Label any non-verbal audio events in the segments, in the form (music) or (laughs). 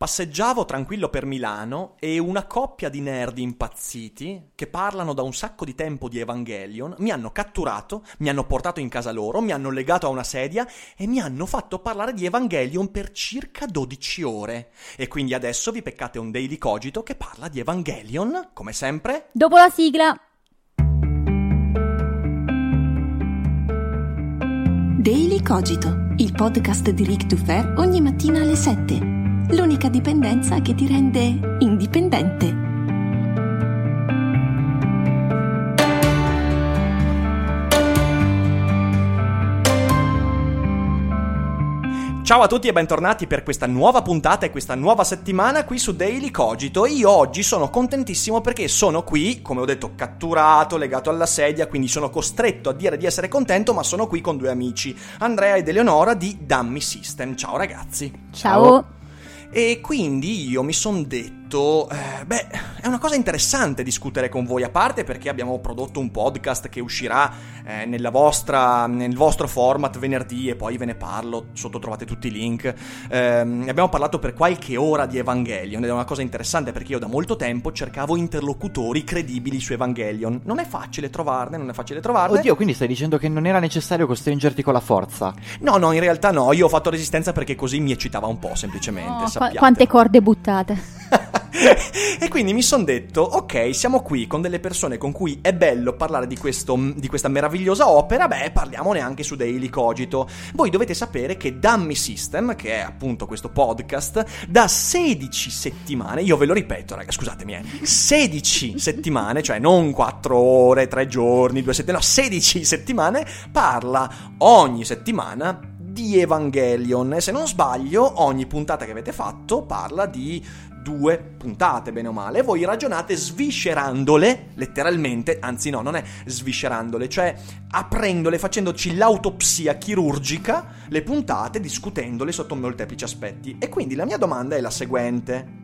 Passeggiavo tranquillo per Milano e una coppia di nerd impazziti che parlano da un sacco di tempo di Evangelion mi hanno catturato, mi hanno portato in casa loro, mi hanno legato a una sedia e mi hanno fatto parlare di Evangelion per circa 12 ore. E quindi adesso vi peccate un Daily Cogito che parla di Evangelion, come sempre. Dopo la sigla. Daily Cogito, il podcast di Rick Dufer ogni mattina alle 7 l'unica dipendenza che ti rende indipendente. Ciao a tutti e bentornati per questa nuova puntata e questa nuova settimana qui su Daily Cogito. Io oggi sono contentissimo perché sono qui, come ho detto, catturato, legato alla sedia, quindi sono costretto a dire di essere contento, ma sono qui con due amici, Andrea ed Eleonora di Dummy System. Ciao ragazzi. Ciao. E quindi io mi sono detto, eh, beh, è una cosa interessante discutere con voi, a parte perché abbiamo prodotto un podcast che uscirà eh, vostra, nel vostro format venerdì e poi ve ne parlo, sotto trovate tutti i link. Eh, abbiamo parlato per qualche ora di Evangelion ed è una cosa interessante perché io da molto tempo cercavo interlocutori credibili su Evangelion. Non è facile trovarne, non è facile trovarne. Oddio, quindi stai dicendo che non era necessario costringerti con la forza? No, no, in realtà no, io ho fatto resistenza perché così mi eccitava un po' semplicemente. Oh, Qu- quante corde buttate. (laughs) (laughs) e quindi mi sono detto, ok, siamo qui con delle persone con cui è bello parlare di, questo, di questa meravigliosa opera, beh, parliamone anche su Daily Cogito. Voi dovete sapere che Dummy System, che è appunto questo podcast, da 16 settimane, io ve lo ripeto, raga, scusatemi, eh, 16 settimane, cioè non 4 ore, 3 giorni, 2 settimane, no, 16 settimane, parla ogni settimana di Evangelion e se non sbaglio ogni puntata che avete fatto parla di due puntate, bene o male. Voi ragionate sviscerandole, letteralmente, anzi no, non è sviscerandole, cioè aprendole, facendoci l'autopsia chirurgica, le puntate, discutendole sotto molteplici aspetti. E quindi la mia domanda è la seguente.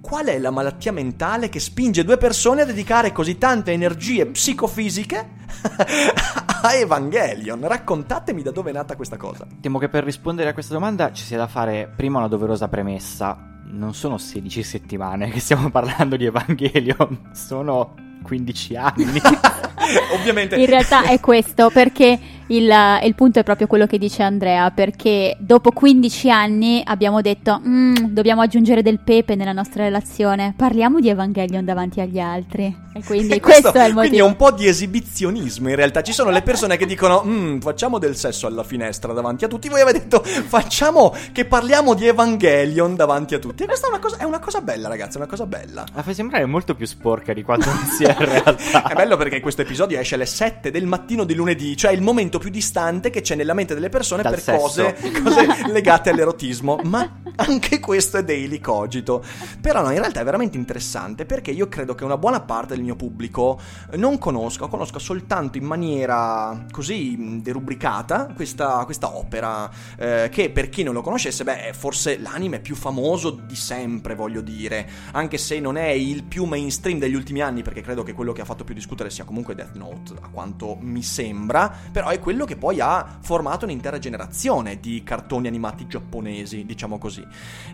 Qual è la malattia mentale che spinge due persone a dedicare così tante energie psicofisiche (laughs) a Evangelion? Raccontatemi da dove è nata questa cosa. Temo che per rispondere a questa domanda ci sia da fare prima una doverosa premessa non sono 16 settimane che stiamo (laughs) parlando di Evangelion, sono 15 anni. (laughs) Ovviamente. In realtà è questo, perché il, il, punto è proprio quello che dice Andrea, perché dopo 15 anni abbiamo detto mm, dobbiamo aggiungere del pepe nella nostra relazione, parliamo di Evangelion davanti agli altri. E quindi e questo, questo, è il motivo. Quindi è un po' di esibizionismo in realtà, ci sono le persone che dicono mm, facciamo del sesso alla finestra davanti a tutti, voi avete detto facciamo che parliamo di Evangelion davanti a tutti. E questa è una cosa, è una cosa bella ragazzi, è una cosa bella. La fai sembrare molto più sporca di quanto non sia in (laughs) realtà. è bello perché questo episodio esce alle 7 del mattino di lunedì, cioè il momento più distante che c'è nella mente delle persone Dal per cose, cose, (laughs) legate all'erotismo. Ma anche questo è daily cogito. Però no, in realtà è veramente interessante perché io credo che una buona parte del mio pubblico non conosca, o conosca soltanto in maniera così derubricata questa, questa opera. Eh, che per chi non lo conoscesse, beh, è forse l'anime più famoso di sempre, voglio dire. Anche se non è il più mainstream degli ultimi anni, perché credo che quello che ha fatto più discutere sia comunque Death Note, a quanto mi sembra. Però è quello che poi ha formato un'intera generazione di cartoni animati giapponesi, diciamo così.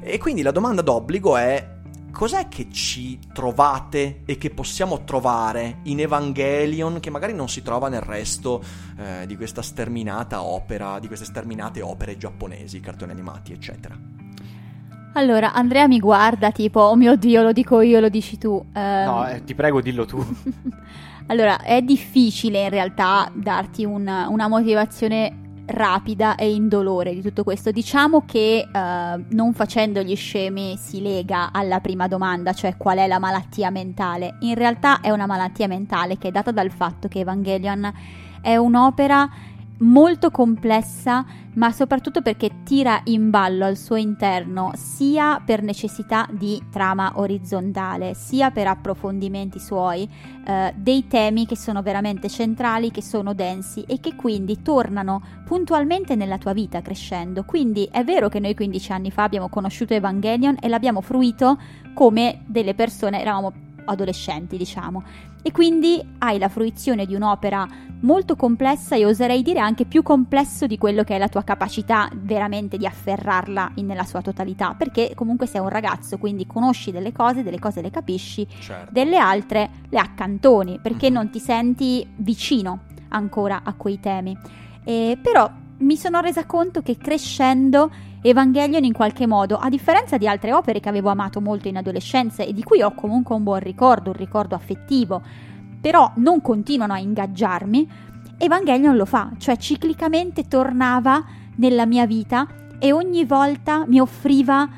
E quindi la domanda d'obbligo è cos'è che ci trovate e che possiamo trovare in Evangelion che magari non si trova nel resto eh, di questa sterminata opera, di queste sterminate opere giapponesi, cartoni animati, eccetera? Allora, Andrea mi guarda tipo, oh mio Dio, lo dico io, lo dici tu. Ehm, No, eh, ti prego, dillo tu. (laughs) Allora, è difficile in realtà darti un- una motivazione rapida e indolore di tutto questo. Diciamo che eh, non facendo gli scemi si lega alla prima domanda, cioè qual è la malattia mentale. In realtà è una malattia mentale che è data dal fatto che Evangelion è un'opera molto complessa, ma soprattutto perché tira in ballo al suo interno sia per necessità di trama orizzontale, sia per approfondimenti suoi, eh, dei temi che sono veramente centrali, che sono densi e che quindi tornano puntualmente nella tua vita crescendo. Quindi è vero che noi 15 anni fa abbiamo conosciuto Evangelion e l'abbiamo fruito come delle persone, eravamo adolescenti, diciamo. E quindi hai la fruizione di un'opera molto complessa e oserei dire anche più complesso di quello che è la tua capacità veramente di afferrarla in- nella sua totalità, perché comunque sei un ragazzo, quindi conosci delle cose, delle cose le capisci, Certo. delle altre le accantoni, perché Mhm. non ti senti vicino ancora a quei temi. E però mi sono resa conto che crescendo Evangelion in qualche modo, a differenza di altre opere che avevo amato molto in adolescenza e di cui ho comunque un buon ricordo, un ricordo affettivo, però non continuano a ingaggiarmi, Evangelion lo fa, cioè ciclicamente tornava nella mia vita e ogni volta mi offriva,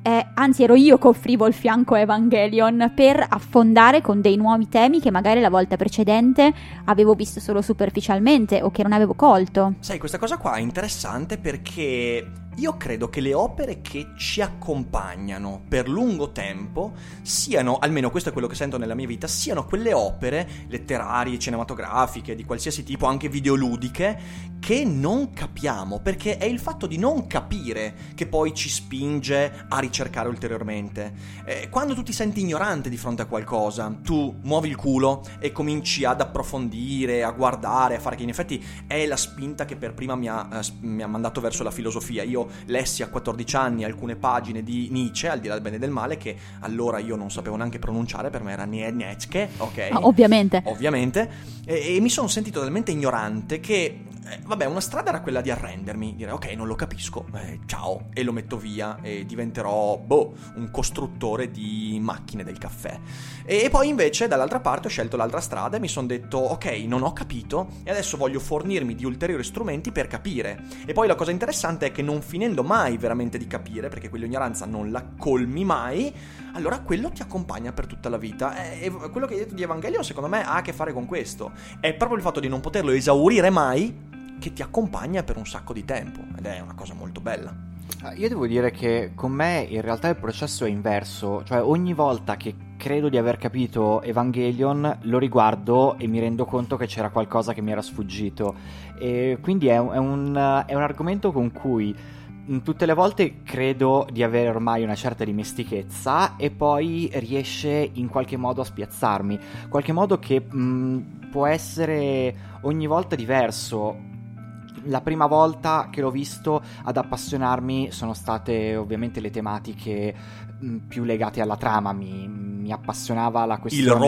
eh, anzi ero io che offrivo il fianco a Evangelion per affondare con dei nuovi temi che magari la volta precedente avevo visto solo superficialmente o che non avevo colto. Sai, questa cosa qua è interessante perché io credo che le opere che ci accompagnano per lungo tempo siano, almeno questo è quello che sento nella mia vita, siano quelle opere letterarie, cinematografiche, di qualsiasi tipo, anche videoludiche, che non capiamo, perché è il fatto di non capire che poi ci spinge a ricercare ulteriormente. Eh, quando tu ti senti ignorante di fronte a qualcosa, tu muovi il culo e cominci ad approfondire, a guardare, a fare che in effetti è la spinta che per prima mi ha, eh, mi ha mandato verso la filosofia. Io lessi a 14 anni alcune pagine di Nietzsche, al di là del bene e del male, che allora io non sapevo neanche pronunciare, per me era Nietzsche, ok? Ah, ovviamente. ovviamente, e, e mi sono sentito talmente ignorante che, eh, vabbè, una strada era quella di arrendermi, dire ok, non lo capisco, eh, ciao, e lo metto via e diventerò, boh, un costruttore di macchine del caffè. E, poi invece dall'altra parte ho scelto l'altra strada e mi sono detto ok, non ho capito e adesso voglio fornirmi di ulteriori strumenti per capire. E poi la cosa interessante è che non finendo mai veramente di capire, perché quell'ignoranza non la colmi mai, allora quello ti accompagna per tutta la vita. E e quello che hai detto di Evangelion, secondo me, ha a che fare con questo. È proprio il fatto di non poterlo esaurire mai che ti accompagna per un sacco di tempo. Ed è una cosa molto bella. Ah, Io devo dire che con me in realtà il processo è inverso, cioè ogni volta che credo di aver capito Evangelion lo riguardo e mi rendo conto che c'era qualcosa che mi era sfuggito e quindi è un, è un- è un argomento con cui mh, tutte le volte credo di avere ormai una certa dimestichezza e poi riesce in qualche modo a spiazzarmi, qualche modo che mh, può essere ogni volta diverso. La prima volta che l'ho visto ad appassionarmi sono state ovviamente le tematiche mh, più legate alla trama, mi, mi appassionava la questione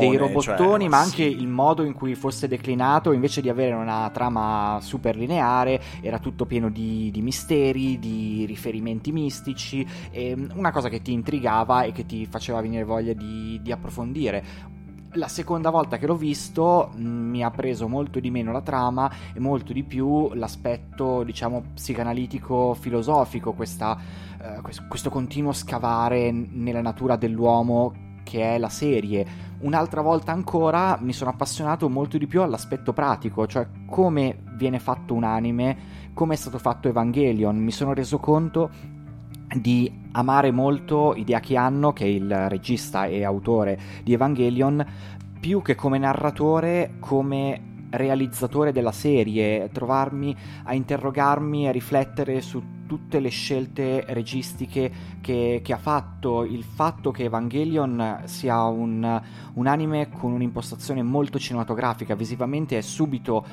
dei robottoni, cioè, ma sì. anche il modo in cui fosse declinato, invece di avere una trama super lineare, era tutto pieno di, di misteri, di riferimenti mistici, mm, una cosa che ti intrigava e che ti faceva venire voglia di, di approfondire. La seconda volta che l'ho visto mh, mi ha preso molto di meno la trama e molto di più l'aspetto, diciamo, psicanalitico filosofico, questa, eh, quest- questo continuo scavare nella natura dell'uomo che è la serie. Un'altra volta ancora mi sono appassionato molto di più all'aspetto pratico, cioè come viene fatto un anime, come è stato fatto Evangelion. Mi sono reso conto di amare molto Hideaki Anno, che è il regista e autore di Evangelion, più che come narratore, come realizzatore della serie, trovarmi a interrogarmi e riflettere su tutte le scelte registiche che, che ha fatto, il fatto che Evangelion sia un, un anime con un'impostazione molto cinematografica, visivamente è subito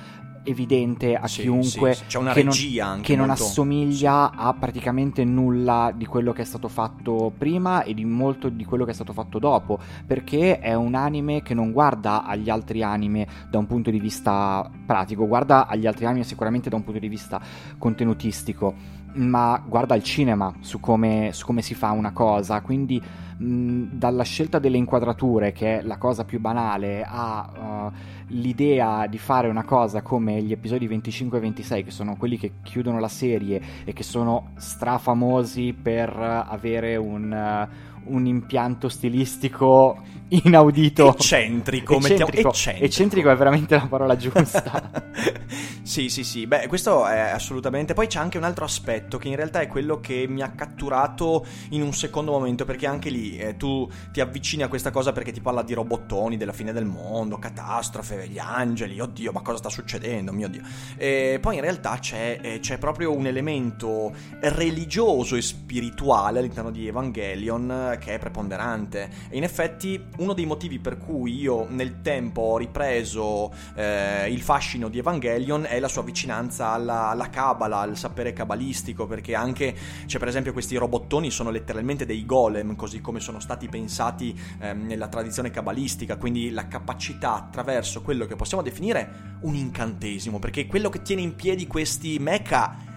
evidente a Sì, chiunque sì, sì. C'è una che, non, che non assomiglia a praticamente nulla di quello che è stato fatto prima e di molto di quello che è stato fatto dopo perché è un anime che non guarda agli altri anime da un punto di vista pratico guarda agli altri anime sicuramente da un punto di vista contenutistico ma guarda al cinema su come, su come si fa una cosa. Quindi mh, dalla scelta delle inquadrature che è la cosa più banale a uh, l'idea di fare una cosa come gli episodi 25 e 26 che sono quelli che chiudono la serie e che sono strafamosi per uh, avere un, uh, un impianto stilistico (laughs) inaudito Eccentrico, eccentrico. eccentrico. eccentrico è veramente la parola giusta (laughs) sì, sì, sì. Beh, questo è assolutamente. Poi c'è anche un altro aspetto che in realtà è quello che mi ha catturato in un secondo momento. Perché anche lì eh, tu ti avvicini a questa cosa perché ti parla di robottoni, della fine del mondo, catastrofe, gli angeli. Oddio, ma cosa sta succedendo? Mio Dio. E poi in realtà c'è, eh, c'è proprio un elemento religioso e spirituale all'interno di Evangelion eh, che è preponderante. E in effetti uno dei motivi per cui io nel tempo ho ripreso eh, il fascino di Evangelion è la sua vicinanza alla, alla Kabbalah, al sapere cabalistico, perché anche c'è per esempio questi robottoni sono letteralmente dei golem, così come sono stati pensati ehm, nella tradizione cabalistica, quindi la capacità attraverso quello che possiamo definire un incantesimo, perché quello che tiene in piedi questi mecha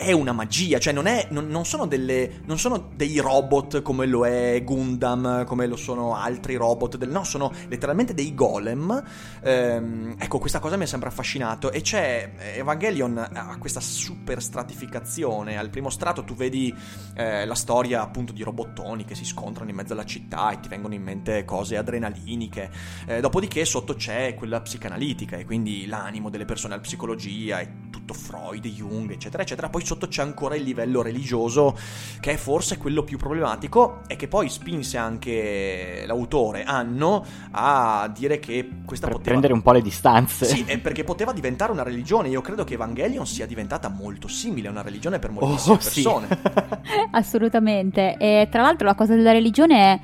è una magia, cioè non, è, non, non sono delle, non sono dei robot come lo è Gundam, come lo sono altri robot, del, no, sono letteralmente dei golem. Ehm, ecco, questa cosa mi ha sempre affascinato e c'è Evangelion ha questa super stratificazione. Al primo strato tu vedi eh, la storia appunto di robottoni che si scontrano in mezzo alla città e ti vengono in mente cose adrenaliniche. Eh, dopodiché sotto c'è quella psicanalitica e quindi l'animo delle persone, la psicologia e tutto Freud, Jung, eccetera, eccetera. Poi sotto c'è ancora il livello religioso, che è forse quello più problematico e che poi spinse anche l'autore Anno a dire che questa per poteva prendere un po' le distanze sì, è perché poteva diventare una religione. Io credo che Evangelion sia diventata molto simile a una religione per moltissime Oh, sì. persone. (laughs) Assolutamente. E tra l'altro la cosa della religione è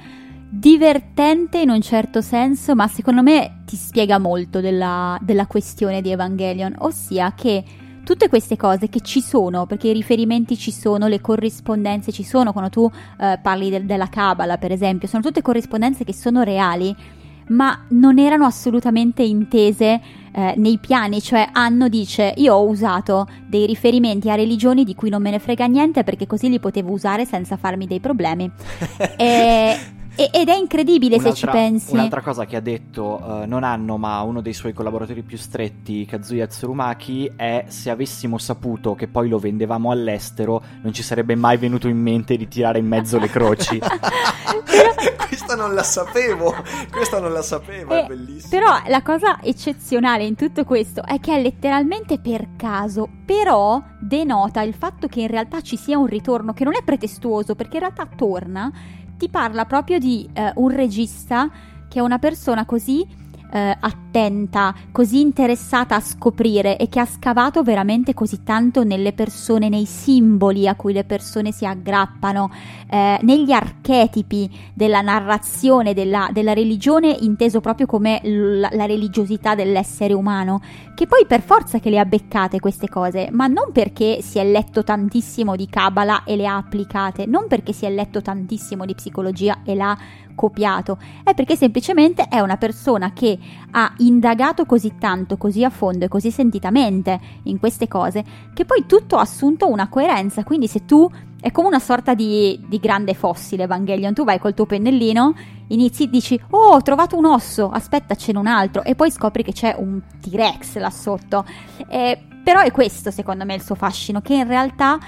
divertente in un certo senso, ma secondo me ti spiega molto della, della questione di Evangelion, ossia che tutte queste cose che ci sono, perché i riferimenti ci sono, le corrispondenze ci sono, quando tu eh, parli del- della Kabbalah per esempio, sono tutte corrispondenze che sono reali, ma non erano assolutamente intese eh, nei piani, cioè Anno dice io ho usato dei riferimenti a religioni di cui non me ne frega niente perché così li potevo usare senza farmi dei problemi. (laughs) E- e- ed è incredibile se ci Un'altra- pensi. Un'altra cosa che ha detto, eh, non Anno, ma uno dei suoi collaboratori più stretti, Kazuya Tsurumaki, è se avessimo saputo che poi lo vendevamo all'estero, non ci sarebbe mai venuto in mente di tirare in mezzo le croci. (laughs) questa non la sapevo. Questa non la sapevo, è Eh, bellissima. Però la cosa eccezionale in tutto questo è che è letteralmente per caso, però denota il fatto che in realtà ci sia un ritorno che non è pretestuoso, perché in realtà torna, ti parla proprio di eh, un regista che è una persona così eh, attenta, così interessata a scoprire e che ha scavato veramente così tanto nelle persone, nei simboli a cui le persone si aggrappano, eh, negli archetipi della narrazione della, della religione, inteso proprio come l- la religiosità dell'essere umano, che poi per forza che le ha beccate queste cose, ma non perché si è letto tantissimo di Kabbalah e le ha applicate, non perché si è letto tantissimo di psicologia e l'ha copiato, è perché semplicemente è una persona che ha indagato così tanto, così a fondo e così sentitamente in queste cose, che poi tutto ha assunto una coerenza. Quindi se tu è come una sorta di, di grande fossile Evangelion, tu vai col tuo pennellino, inizi e dici "Oh, ho trovato un osso, aspetta, ce n'è un altro" e poi scopri che c'è un T-Rex là sotto. Eh, però è questo secondo me il suo fascino, che in realtà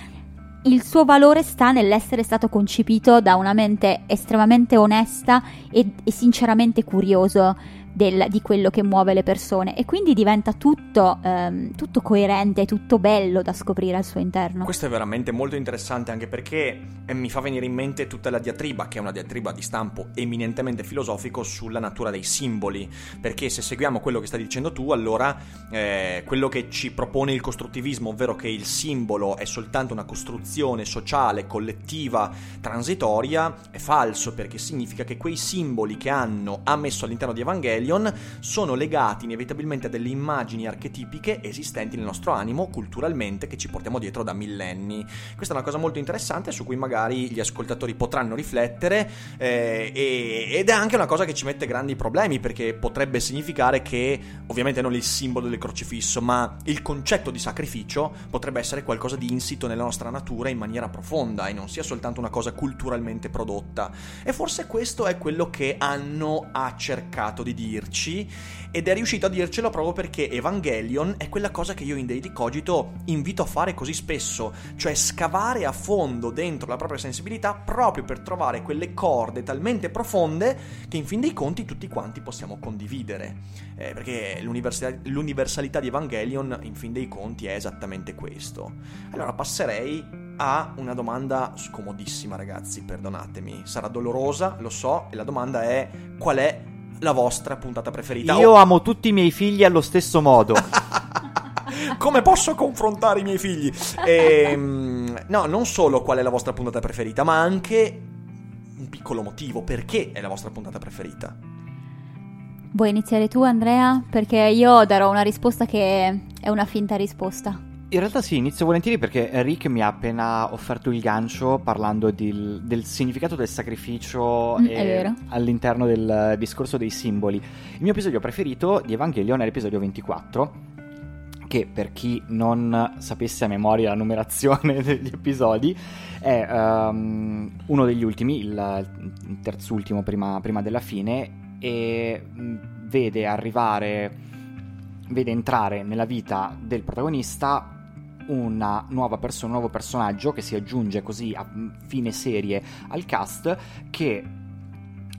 il suo valore sta nell'essere stato concepito da una mente estremamente onesta e, e sinceramente curioso del- di quello che muove le persone e quindi diventa tutto, ehm, tutto coerente, tutto bello da scoprire al suo interno. Questo è veramente molto interessante anche perché eh, mi fa venire in mente tutta la diatriba, che è una diatriba di stampo eminentemente filosofico sulla natura dei simboli. Perché se seguiamo quello che stai dicendo tu, allora eh, quello che ci propone il costruttivismo, ovvero che il simbolo è soltanto una costruzione sociale, collettiva, transitoria, è falso perché significa che quei simboli che hanno ammesso all'interno di Evangelion sono legati inevitabilmente a delle immagini archetipiche esistenti nel nostro animo culturalmente che ci portiamo dietro da millenni. Questa è una cosa molto interessante su cui magari gli ascoltatori potranno riflettere eh, e- ed è anche una cosa che ci mette grandi problemi perché potrebbe significare che ovviamente non il simbolo del crocifisso ma il concetto di sacrificio potrebbe essere qualcosa di insito nella nostra natura in maniera profonda e non sia soltanto una cosa culturalmente prodotta. E forse questo è quello che Anno ha cercato di dirci ed è riuscito a dircelo proprio perché Evangelion è quella cosa che io in Daily Cogito invito a fare così spesso, cioè scavare a fondo dentro la propria sensibilità proprio per trovare quelle corde talmente profonde che in fin dei conti tutti quanti possiamo condividere. Eh, perché l'universalità, di Evangelion in fin dei conti è esattamente questo. Allora passerei a una domanda scomodissima ragazzi, perdonatemi, sarà dolorosa, lo so, e la domanda è qual è la vostra puntata preferita? Io O- amo tutti i miei figli allo stesso modo. (laughs) Come posso confrontare i miei figli? Ehm, no, non solo qual è la vostra puntata preferita, ma anche un piccolo motivo perché è la vostra puntata preferita. Vuoi iniziare tu Andrea? Perché io darò una risposta che è una finta risposta. In realtà sì, inizio volentieri perché Rick mi ha appena offerto il gancio parlando del, del significato del sacrificio Mm, e- all'interno del discorso dei simboli. Il mio episodio preferito di Evangelion è l'episodio 24, che per chi non sapesse a memoria la numerazione (laughs) degli episodi è ehm, uno degli ultimi, il, il terzultimo prima, prima della fine, e mh, vede arrivare, vede entrare nella vita del protagonista una nuova persona, un nuovo personaggio che si aggiunge così a fine serie al cast che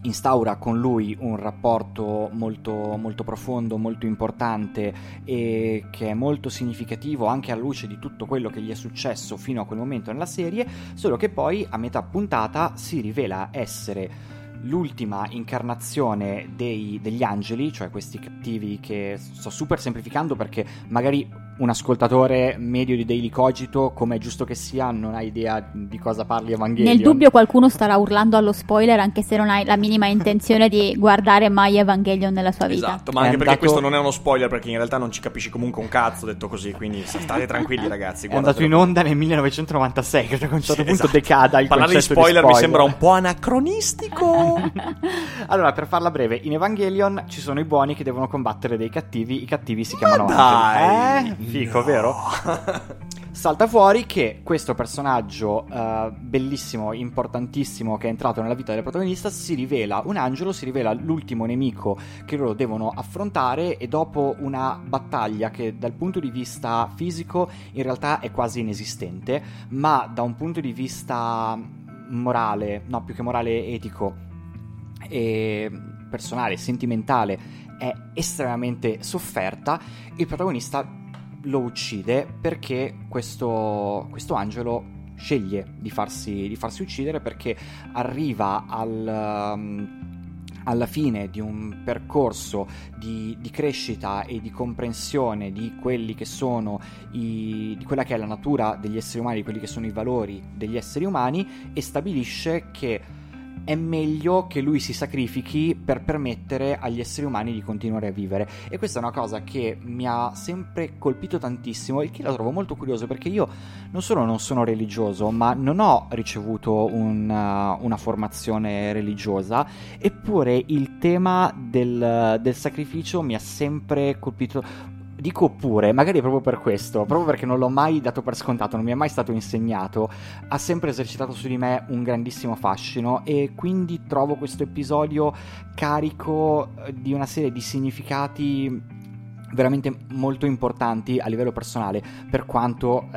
instaura con lui un rapporto molto, molto profondo, molto importante e che è molto significativo anche alla luce di tutto quello che gli è successo fino a quel momento nella serie, solo che poi a metà puntata si rivela essere l'ultima incarnazione dei- degli angeli, cioè questi cattivi che sto super semplificando perché magari un ascoltatore medio di Daily Cogito, come è giusto che sia, non ha idea di cosa parli Evangelion. Nel dubbio qualcuno starà urlando allo spoiler anche se non hai la minima intenzione di guardare mai Evangelion nella sua vita. Esatto, ma È anche perché andato- questo non è uno spoiler perché in realtà non ci capisci comunque un cazzo detto così, quindi state tranquilli ragazzi. È andato in onda nel 1996, credo che a un certo Sì, punto esatto. decada il Parlare di concetto spoiler, mi sembra un po' anacronistico. (laughs) allora, per farla breve, in Evangelion ci sono i buoni che devono combattere dei cattivi, i cattivi si Ma chiamano dai! angeli. Eh? Fico, No. vero? (laughs) Salta fuori che questo personaggio eh, bellissimo, importantissimo che è entrato nella vita del protagonista si rivela un angelo, si rivela l'ultimo nemico che loro devono affrontare e dopo una battaglia che dal punto di vista fisico in realtà è quasi inesistente, ma da un punto di vista morale, no più che morale etico e personale, sentimentale, è estremamente sofferta, il protagonista lo uccide perché questo, questo angelo sceglie di farsi, di farsi uccidere perché arriva al... um, alla fine di un percorso di, di crescita e di comprensione di quelli che sono i, di quella che è la natura degli esseri umani, di quelli che sono i valori degli esseri umani e stabilisce che è meglio che lui si sacrifichi per permettere agli esseri umani di continuare a vivere. E questa è una cosa che mi ha sempre colpito tantissimo e che la trovo molto curioso perché io non solo non sono religioso, ma non ho ricevuto una, una formazione religiosa, eppure il tema del, del sacrificio mi ha sempre colpito. Dico pure, magari proprio per questo, proprio perché non l'ho mai dato per scontato, non mi è mai stato insegnato, ha sempre esercitato su di me un grandissimo fascino e quindi trovo questo episodio carico eh, di una serie di significati veramente molto importanti a livello personale, per quanto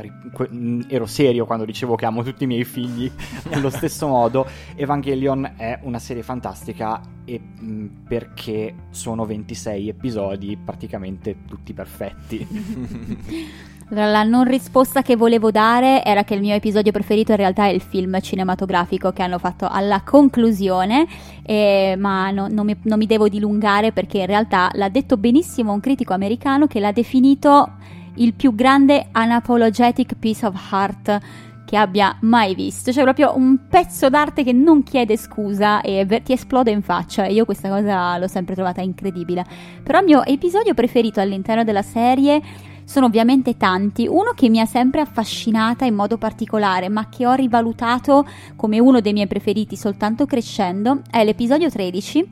ero serio quando dicevo che amo tutti i miei figli (laughs) allo stesso modo, Evangelion è una serie fantastica e mh, perché sono 26 episodi praticamente tutti perfetti. (laughs) La non risposta che volevo dare era che il mio episodio preferito in realtà è il film cinematografico che hanno fatto alla conclusione, eh, ma no- non, mi, non mi devo dilungare perché in realtà l'ha detto benissimo un critico americano che l'ha definito il più grande unapologetic piece of art che abbia mai visto. Cioè proprio un pezzo d'arte che non chiede scusa e ti esplode in faccia. Io questa cosa l'ho sempre trovata incredibile. Però il mio episodio preferito all'interno della serie sono ovviamente tanti. Uno che mi ha sempre affascinata in modo particolare, ma che ho rivalutato come uno dei miei preferiti soltanto crescendo, è l'episodio 13.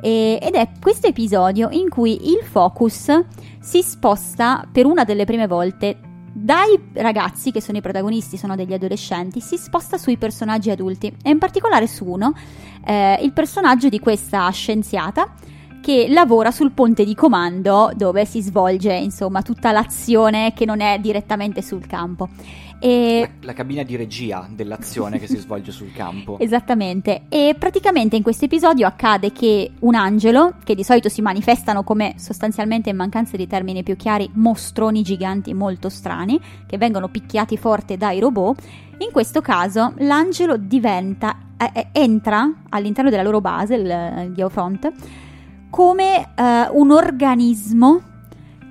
e- ed è questo episodio in cui il focus si sposta per una delle prime volte dai ragazzi, che sono i protagonisti, sono degli adolescenti, si sposta sui personaggi adulti e in particolare su uno, eh, il personaggio di questa scienziata che lavora sul ponte di comando dove si svolge insomma tutta l'azione che non è direttamente sul campo. E La, la cabina di regia dell'azione che si (laughs) svolge sul campo. Esattamente, e praticamente in questo episodio accade che un angelo, che di solito si manifestano come sostanzialmente in mancanza di termini più chiari mostroni giganti molto strani, che vengono picchiati forte dai robot, in questo caso l'angelo diventa, eh, eh, entra all'interno della loro base, il, il Geofront, come eh, un organismo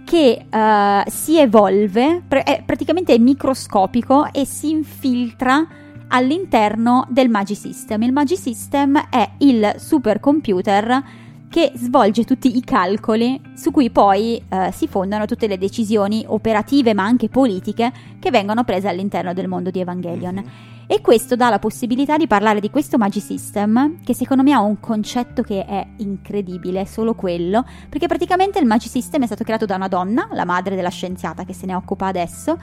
che eh, si evolve, pre- è praticamente microscopico e si infiltra all'interno del Magi System. Il Magi System è il supercomputer che svolge tutti i calcoli su cui poi eh, si fondano tutte le decisioni operative ma anche politiche che vengono prese all'interno del mondo di Evangelion. E questo dà la possibilità di parlare di questo Magi System, che secondo me ha un concetto che è incredibile, solo quello, perché praticamente il Magi System è stato creato da una donna, la madre della scienziata che se ne occupa adesso,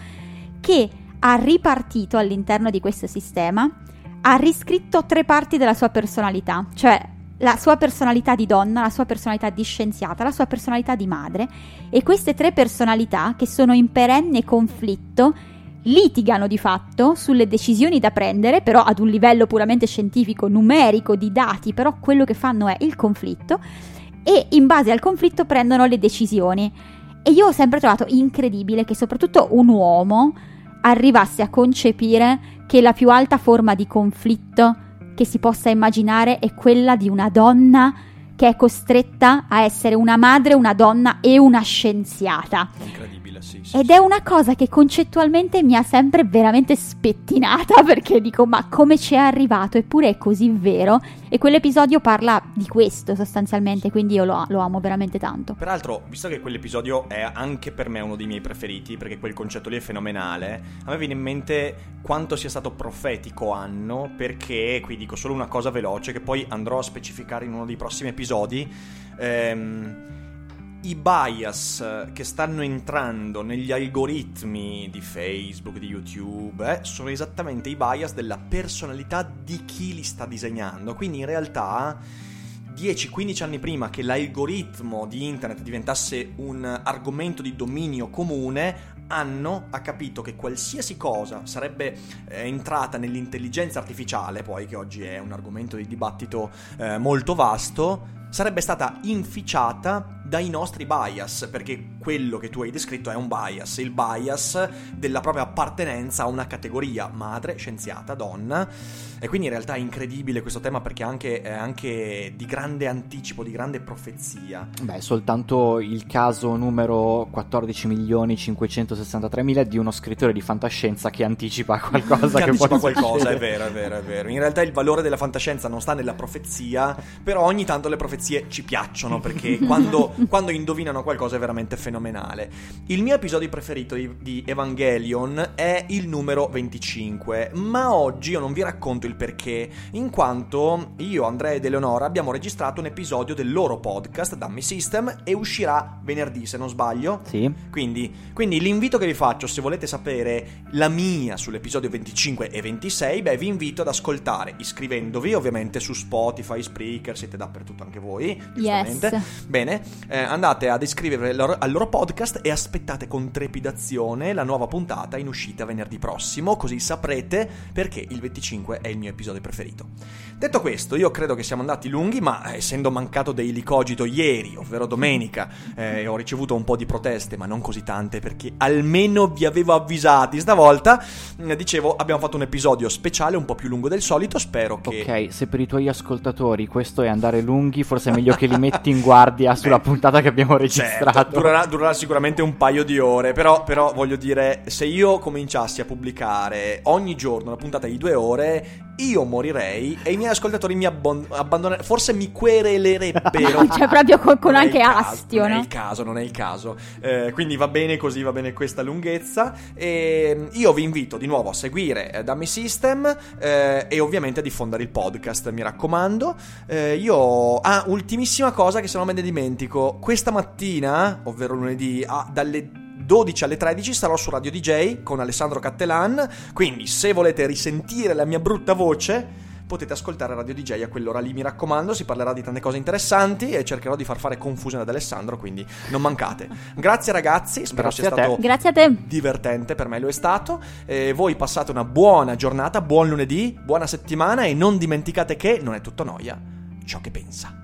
che ha ripartito all'interno di questo sistema, ha riscritto tre parti della sua personalità, cioè la sua personalità di donna, la sua personalità di scienziata, la sua personalità di madre, e queste tre personalità, che sono in perenne conflitto, litigano di fatto sulle decisioni da prendere, però ad un livello puramente scientifico, numerico, di dati, però quello che fanno è il conflitto e in base al conflitto prendono le decisioni. E io ho sempre trovato incredibile che soprattutto un uomo arrivasse a concepire che la più alta forma di conflitto che si possa immaginare è quella di una donna che è costretta a essere una madre, una donna e una scienziata. Incredibile, sì. sì, Ed è una cosa che concettualmente mi ha sempre veramente spettinata (laughs) perché dico ma come ci è arrivato? Eppure è così vero e quell'episodio parla di questo sostanzialmente, quindi io lo, lo amo veramente tanto. Peraltro, visto che quell'episodio è anche per me uno dei miei preferiti, perché quel concetto lì è fenomenale, a me viene in mente quanto sia stato profetico Anno, perché, qui dico solo una cosa veloce, che poi andrò a specificare in uno dei prossimi episodi, ehm, i bias che stanno entrando negli algoritmi di Facebook, di YouTube, eh, sono esattamente i bias della personalità di chi li sta disegnando. Quindi in realtà 10-15 anni prima che l'algoritmo di internet diventasse un argomento di dominio comune, hanno ha capito che qualsiasi cosa sarebbe eh, entrata nell'intelligenza artificiale, poi che oggi è un argomento di dibattito eh, molto vasto, sarebbe stata inficiata dai nostri bias, perché quello che tu hai descritto è un bias, il bias della propria appartenenza a una categoria, madre, scienziata, donna, e quindi in realtà è incredibile questo tema perché è anche, è anche di grande anticipo, di grande profezia. Beh, soltanto il caso numero 14.563.000 di uno scrittore di fantascienza che anticipa (laughs) qualcosa che che, anticipa può qualcosa, è vero, è vero, è vero. In realtà il valore della fantascienza non sta nella profezia, però ogni tanto le profezie ci piacciono perché (laughs) quando, quando indovinano qualcosa è veramente fenomenale. Il mio episodio preferito di, di Evangelion è il numero 25, ma oggi io non vi racconto il perché, in quanto io, Andrea ed Eleonora abbiamo registrato un episodio del loro podcast, Dummy System, e uscirà venerdì se non sbaglio. Sì. Quindi, quindi l'invito che vi faccio, se volete sapere la mia sull'episodio 25 e 26, beh, vi invito ad ascoltare iscrivendovi ovviamente su Spotify, Spreaker, siete dappertutto anche voi, giustamente. Yes. Bene, eh, andate ad iscrivervi al loro, al loro podcast e aspettate con trepidazione la nuova puntata in uscita venerdì prossimo, così saprete perché il 25 è il mio episodio preferito. Detto questo, io credo che siamo andati lunghi, ma essendo mancato dei licogito ieri, ovvero domenica, eh, ho ricevuto un po' di proteste, ma non così tante, perché almeno vi avevo avvisati. Stavolta, eh, dicevo, abbiamo fatto un episodio speciale, un po' più lungo del solito, spero che... Ok, se per i tuoi ascoltatori questo è andare lunghi, forse è meglio che li metti in guardia sulla (laughs) (laughs) puntata che abbiamo registrato. Certo, durerà, durerà sicuramente un paio di ore, però, però voglio dire, se io cominciassi a pubblicare ogni giorno una puntata di due ore, io morirei e i miei ascoltatori mi abbon- abbandonerebbero, forse mi querelerebbero. (laughs) cioè proprio con, con anche il caso, astio, non no? è il caso, non è il caso. Eh, quindi va bene così, va bene questa lunghezza. E io vi invito di nuovo a seguire eh, Dummy System eh, e ovviamente a diffondere il podcast, mi raccomando. Eh, io... Ah, ultimissima cosa che se no me ne dimentico. Questa mattina, ovvero lunedì, ah, dalle 12 alle 13 sarò su Radio DJ con Alessandro Cattelan, quindi se volete risentire la mia brutta voce potete ascoltare Radio DJ a quell'ora lì, mi raccomando, si parlerà di tante cose interessanti e cercherò di far fare confusione ad Alessandro, quindi non mancate. Grazie ragazzi, spero Grazie sia stato Grazie a te. divertente, per me lo è stato. E voi passate una buona giornata, buon lunedì, buona settimana e non dimenticate che non è tutto noia ciò che pensa.